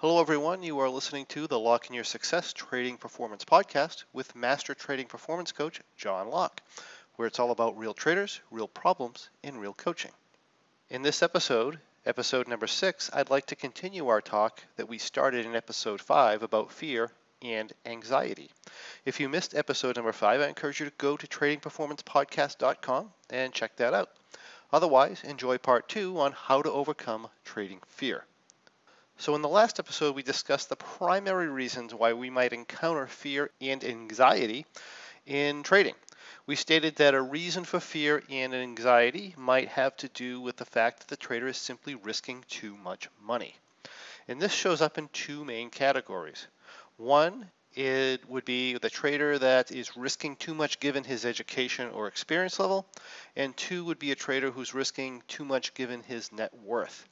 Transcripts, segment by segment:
Hello, everyone. You are listening to the Lock in Your Success Trading Performance Podcast with Master Trading Performance Coach John Locke, where it's all about real traders, real problems, and real coaching. In this episode, episode number six, I'd like to continue our talk that we started in episode five about fear and anxiety. If you missed episode number five, I encourage you to go to tradingperformancepodcast.com and check that out. Otherwise, enjoy part two on how to overcome trading fear. So, in the last episode, we discussed the primary reasons why we might encounter fear and anxiety in trading. We stated that a reason for fear and anxiety might have to do with the fact that the trader is simply risking too much money. And this shows up in two main categories. One it would be the trader that is risking too much given his education or experience level, and two would be a trader who's risking too much given his net worth.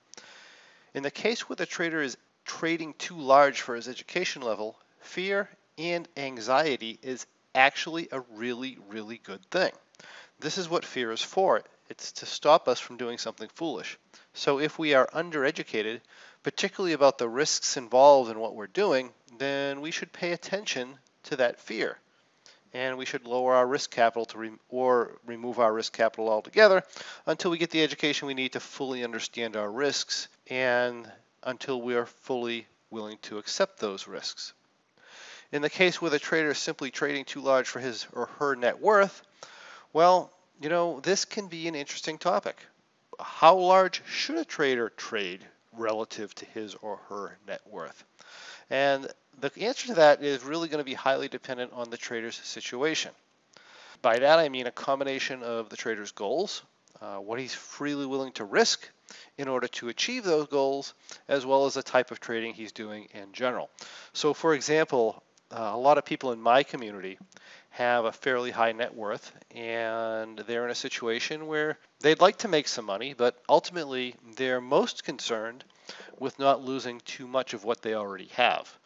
In the case where the trader is trading too large for his education level, fear and anxiety is actually a really, really good thing. This is what fear is for. It's to stop us from doing something foolish. So if we are undereducated, particularly about the risks involved in what we're doing, then we should pay attention to that fear. And we should lower our risk capital to re- or remove our risk capital altogether until we get the education we need to fully understand our risks and until we are fully willing to accept those risks. In the case where the trader is simply trading too large for his or her net worth, well, you know, this can be an interesting topic. How large should a trader trade relative to his or her net worth? And the answer to that is really going to be highly dependent on the trader's situation. By that I mean a combination of the trader's goals, uh, what he's freely willing to risk in order to achieve those goals, as well as the type of trading he's doing in general. So, for example, uh, a lot of people in my community have a fairly high net worth and they're in a situation where they'd like to make some money, but ultimately they're most concerned with not losing too much of what they already have.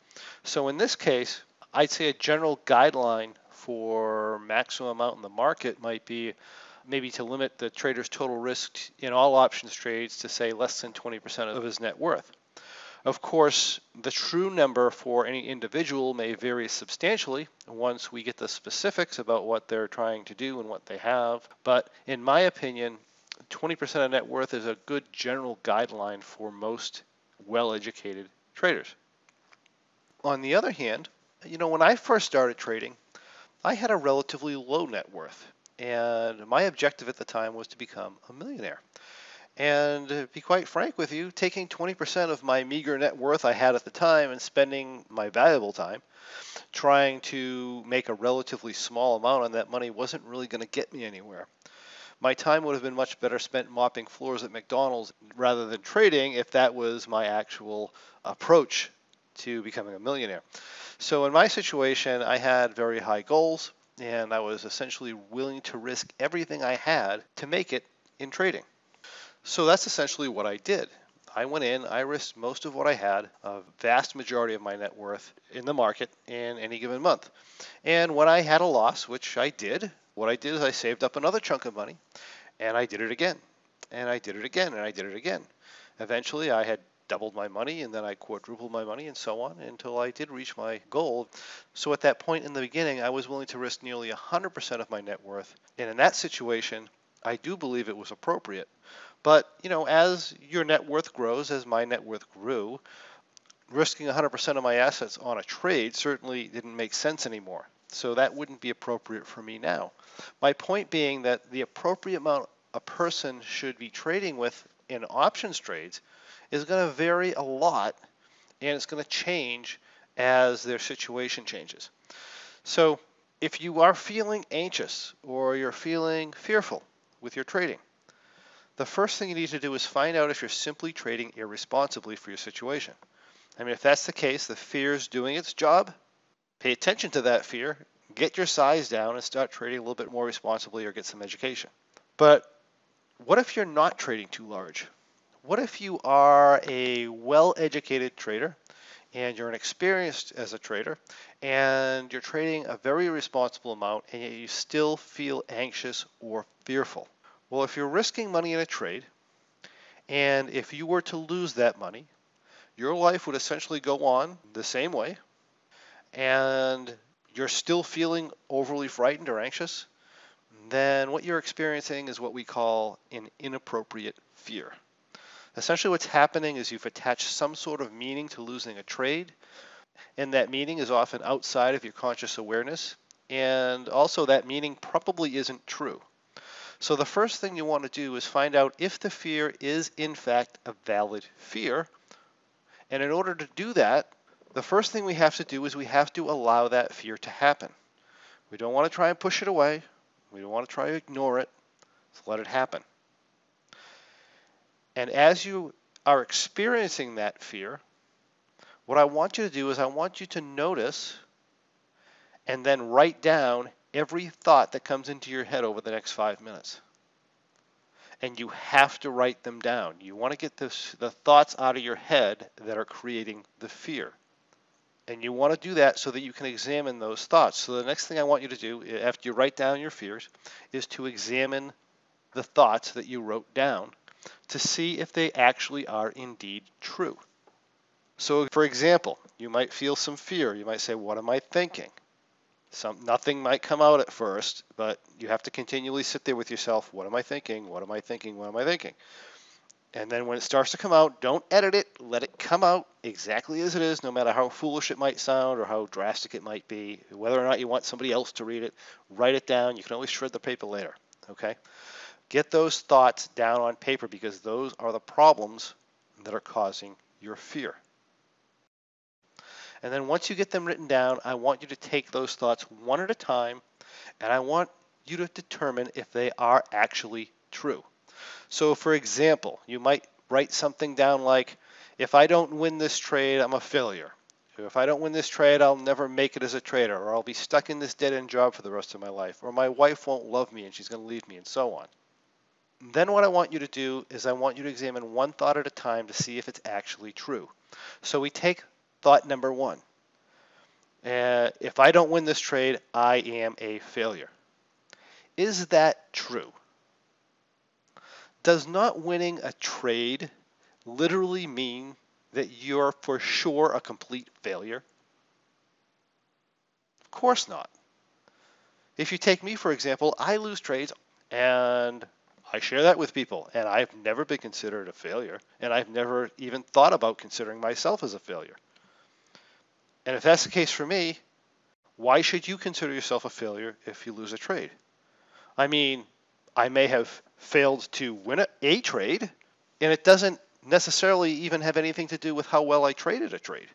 So in this case, I'd say a general guideline for maximum amount in the market might be maybe to limit the trader's total risk in all options trades to say less than 20% of his net worth. Of course, the true number for any individual may vary substantially once we get the specifics about what they're trying to do and what they have. But in my opinion, 20% of net worth is a good general guideline for most well educated traders. On the other hand, you know, when I first started trading, I had a relatively low net worth, and my objective at the time was to become a millionaire. And to be quite frank with you, taking 20% of my meager net worth I had at the time and spending my valuable time trying to make a relatively small amount on that money wasn't really going to get me anywhere. My time would have been much better spent mopping floors at McDonald's rather than trading if that was my actual approach to becoming a millionaire. So in my situation, I had very high goals and I was essentially willing to risk everything I had to make it in trading. So that's essentially what I did. I went in, I risked most of what I had, a vast majority of my net worth in the market in any given month. And when I had a loss, which I did, what I did is I saved up another chunk of money and I did it again. And I did it again and I did it again. Eventually I had doubled my money and then I quadrupled my money and so on until I did reach my goal. So at that point in the beginning, I was willing to risk nearly 100% of my net worth. And in that situation, I do believe it was appropriate. But, you know, as your net worth grows, as my net worth grew, risking 100% of my assets on a trade certainly didn't make sense anymore. So that wouldn't be appropriate for me now. My point being that the appropriate amount a person should be trading with in options trades is going to vary a lot and it's going to change as their situation changes. So if you are feeling anxious or you're feeling fearful with your trading, the first thing you need to do is find out if you're simply trading irresponsibly for your situation. I mean, if that's the case, the fear is doing its job. Pay attention to that fear, get your size down, and start trading a little bit more responsibly or get some education. But what if you're not trading too large? What if you are a well educated trader and you're an experienced as a trader and you're trading a very responsible amount and yet you still feel anxious or fearful? Well, if you're risking money in a trade, and if you were to lose that money, your life would essentially go on the same way, and you're still feeling overly frightened or anxious, then what you're experiencing is what we call an inappropriate fear. Essentially, what's happening is you've attached some sort of meaning to losing a trade, and that meaning is often outside of your conscious awareness, and also that meaning probably isn't true. So the first thing you want to do is find out if the fear is in fact a valid fear. And in order to do that, the first thing we have to do is we have to allow that fear to happen. We don't want to try and push it away. We don't want to try to ignore it. Just let it happen. And as you are experiencing that fear, what I want you to do is I want you to notice and then write down every thought that comes into your head over the next five minutes. And you have to write them down. You want to get this, the thoughts out of your head that are creating the fear. And you want to do that so that you can examine those thoughts. So the next thing I want you to do eh, after you write down your fears is to examine the thoughts that you wrote down to see if they actually are indeed true. So for example, you might feel some fear. You might say, what am I thinking? Some, nothing might come out at first, but you have to continually sit there with yourself. What am I thinking? What am I thinking? What am I thinking? And then when it starts to come out, don't edit it. Let it come out exactly as it is, no matter how foolish it might sound or how drastic it might be. Whether or not you want somebody else to read it, write it down. You can always shred the paper later. Okay? Get those thoughts down on paper because those are the problems that are causing your fear. And then once you get them written down, I want you to take those thoughts one at a time and I want you to determine if they are actually true. So for example, you might write something down like, if I don't win this trade, I'm a failure. If I don't win this trade, I'll never make it as a trader, or I'll be stuck in this dead-end job for the rest of my life, or my wife won't love me and she's going to leave me, and so on. Then what I want you to do is I want you to examine one thought at a time to see if it's actually true. So we take thought number one. Uh, if I don't win this trade, I am a failure. Is that true? Does not winning a trade literally mean that you're for sure a complete failure? Of course not. If you take me, for example, I lose trades and I share that with people, and I've never been considered a failure, and I've never even thought about considering myself as a failure. And if that's the case for me, why should you consider yourself a failure if you lose a trade? I mean, I may have failed to win a, trade, and it doesn't necessarily even have anything to do with how well I traded a trade.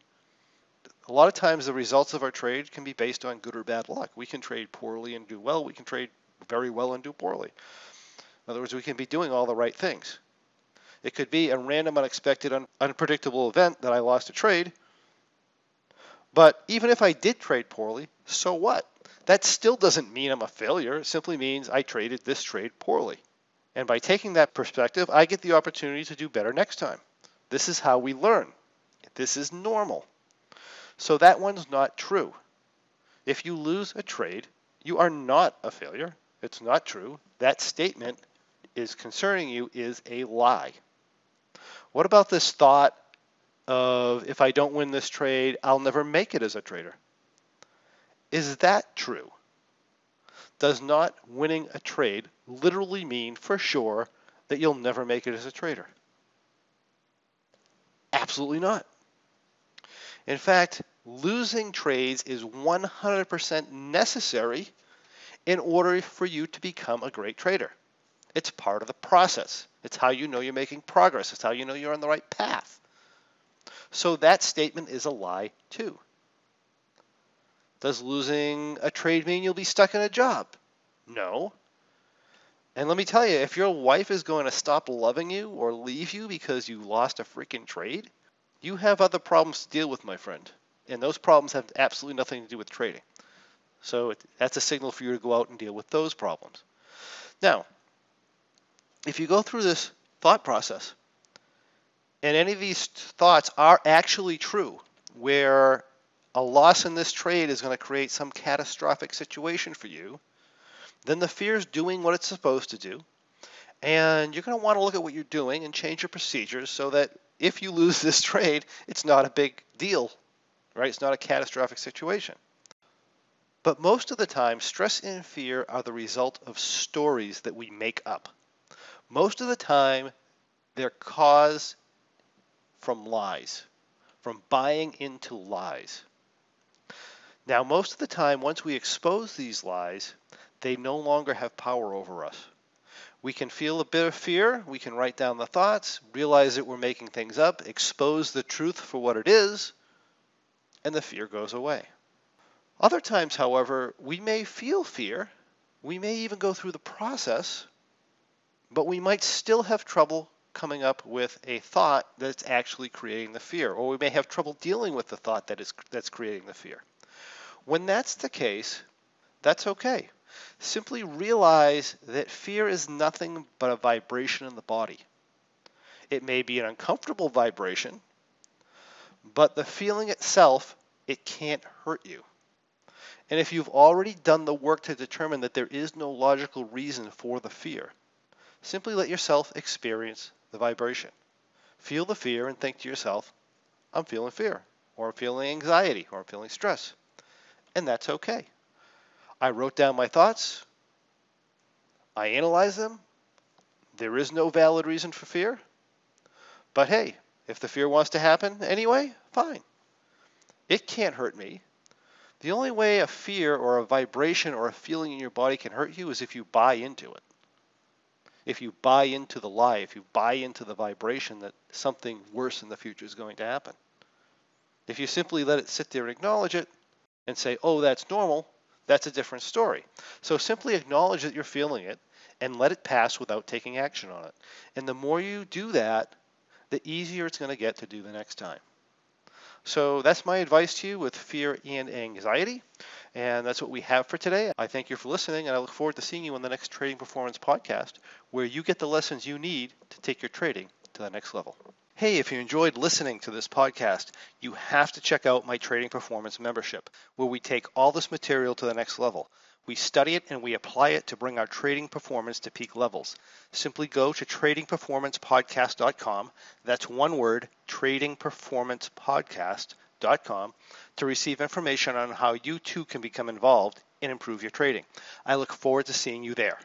A lot of times the results of our trade can be based on good or bad luck. We can trade poorly and do well. We can trade very well and do poorly. In other words, we can be doing all the right things. It could be a random, unexpected, un unpredictable event that I lost a trade, but even if I did trade poorly, so what? That still doesn't mean I'm a failure. It simply means I traded this trade poorly. And by taking that perspective, I get the opportunity to do better next time. This is how we learn. This is normal. So that one's not true. If you lose a trade, you are not a failure. It's not true. That statement is concerning you is a lie. What about this thought of if I don't win this trade, I'll never make it as a trader. Is that true? Does not winning a trade literally mean for sure that you'll never make it as a trader? Absolutely not. In fact, losing trades is 100% necessary in order for you to become a great trader. It's part of the process. It's how you know you're making progress. It's how you know you're on the right path. So that statement is a lie too. Does losing a trade mean you'll be stuck in a job? No. And let me tell you, if your wife is going to stop loving you or leave you because you lost a freaking trade, you have other problems to deal with, my friend. And those problems have absolutely nothing to do with trading. So that's a signal for you to go out and deal with those problems. Now, if you go through this thought process, and any of these thoughts are actually true, where a loss in this trade is going to create some catastrophic situation for you, then the fear is doing what it's supposed to do. And you're going to want to look at what you're doing and change your procedures so that if you lose this trade, it's not a big deal, right? It's not a catastrophic situation. But most of the time, stress and fear are the result of stories that we make up. Most of the time, they're caused from lies, from buying into lies. Now, most of the time, once we expose these lies, they no longer have power over us. We can feel a bit of fear, we can write down the thoughts, realize that we're making things up, expose the truth for what it is, and the fear goes away. Other times, however, we may feel fear, we may even go through the process, but we might still have trouble coming up with a thought that's actually creating the fear, or we may have trouble dealing with the thought that is that's creating the fear. When that's the case, that's okay. Simply realize that fear is nothing but a vibration in the body. It may be an uncomfortable vibration, but the feeling itself, it can't hurt you. And if you've already done the work to determine that there is no logical reason for the fear, simply let yourself experience the vibration. Feel the fear and think to yourself, I'm feeling fear, or I'm feeling anxiety, or I'm feeling stress. And that's okay. I wrote down my thoughts. I analyzed them. There is no valid reason for fear. But hey, if the fear wants to happen anyway, fine. It can't hurt me. The only way a fear or a vibration or a feeling in your body can hurt you is if you buy into it. If you buy into the lie, if you buy into the vibration that something worse in the future is going to happen. If you simply let it sit there and acknowledge it and say, oh, that's normal, that's a different story. So simply acknowledge that you're feeling it and let it pass without taking action on it. And the more you do that, the easier it's going to get to do the next time. So that's my advice to you with fear and anxiety. And that's what we have for today. I thank you for listening, and I look forward to seeing you on the next Trading Performance podcast, where you get the lessons you need to take your trading to the next level. Hey, if you enjoyed listening to this podcast, you have to check out my Trading Performance membership, where we take all this material to the next level. We study it and we apply it to bring our trading performance to peak levels. Simply go to tradingperformancepodcast.com. That's one word, tradingperformancepodcast.com, to receive information on how you too can become involved and improve your trading. I look forward to seeing you there.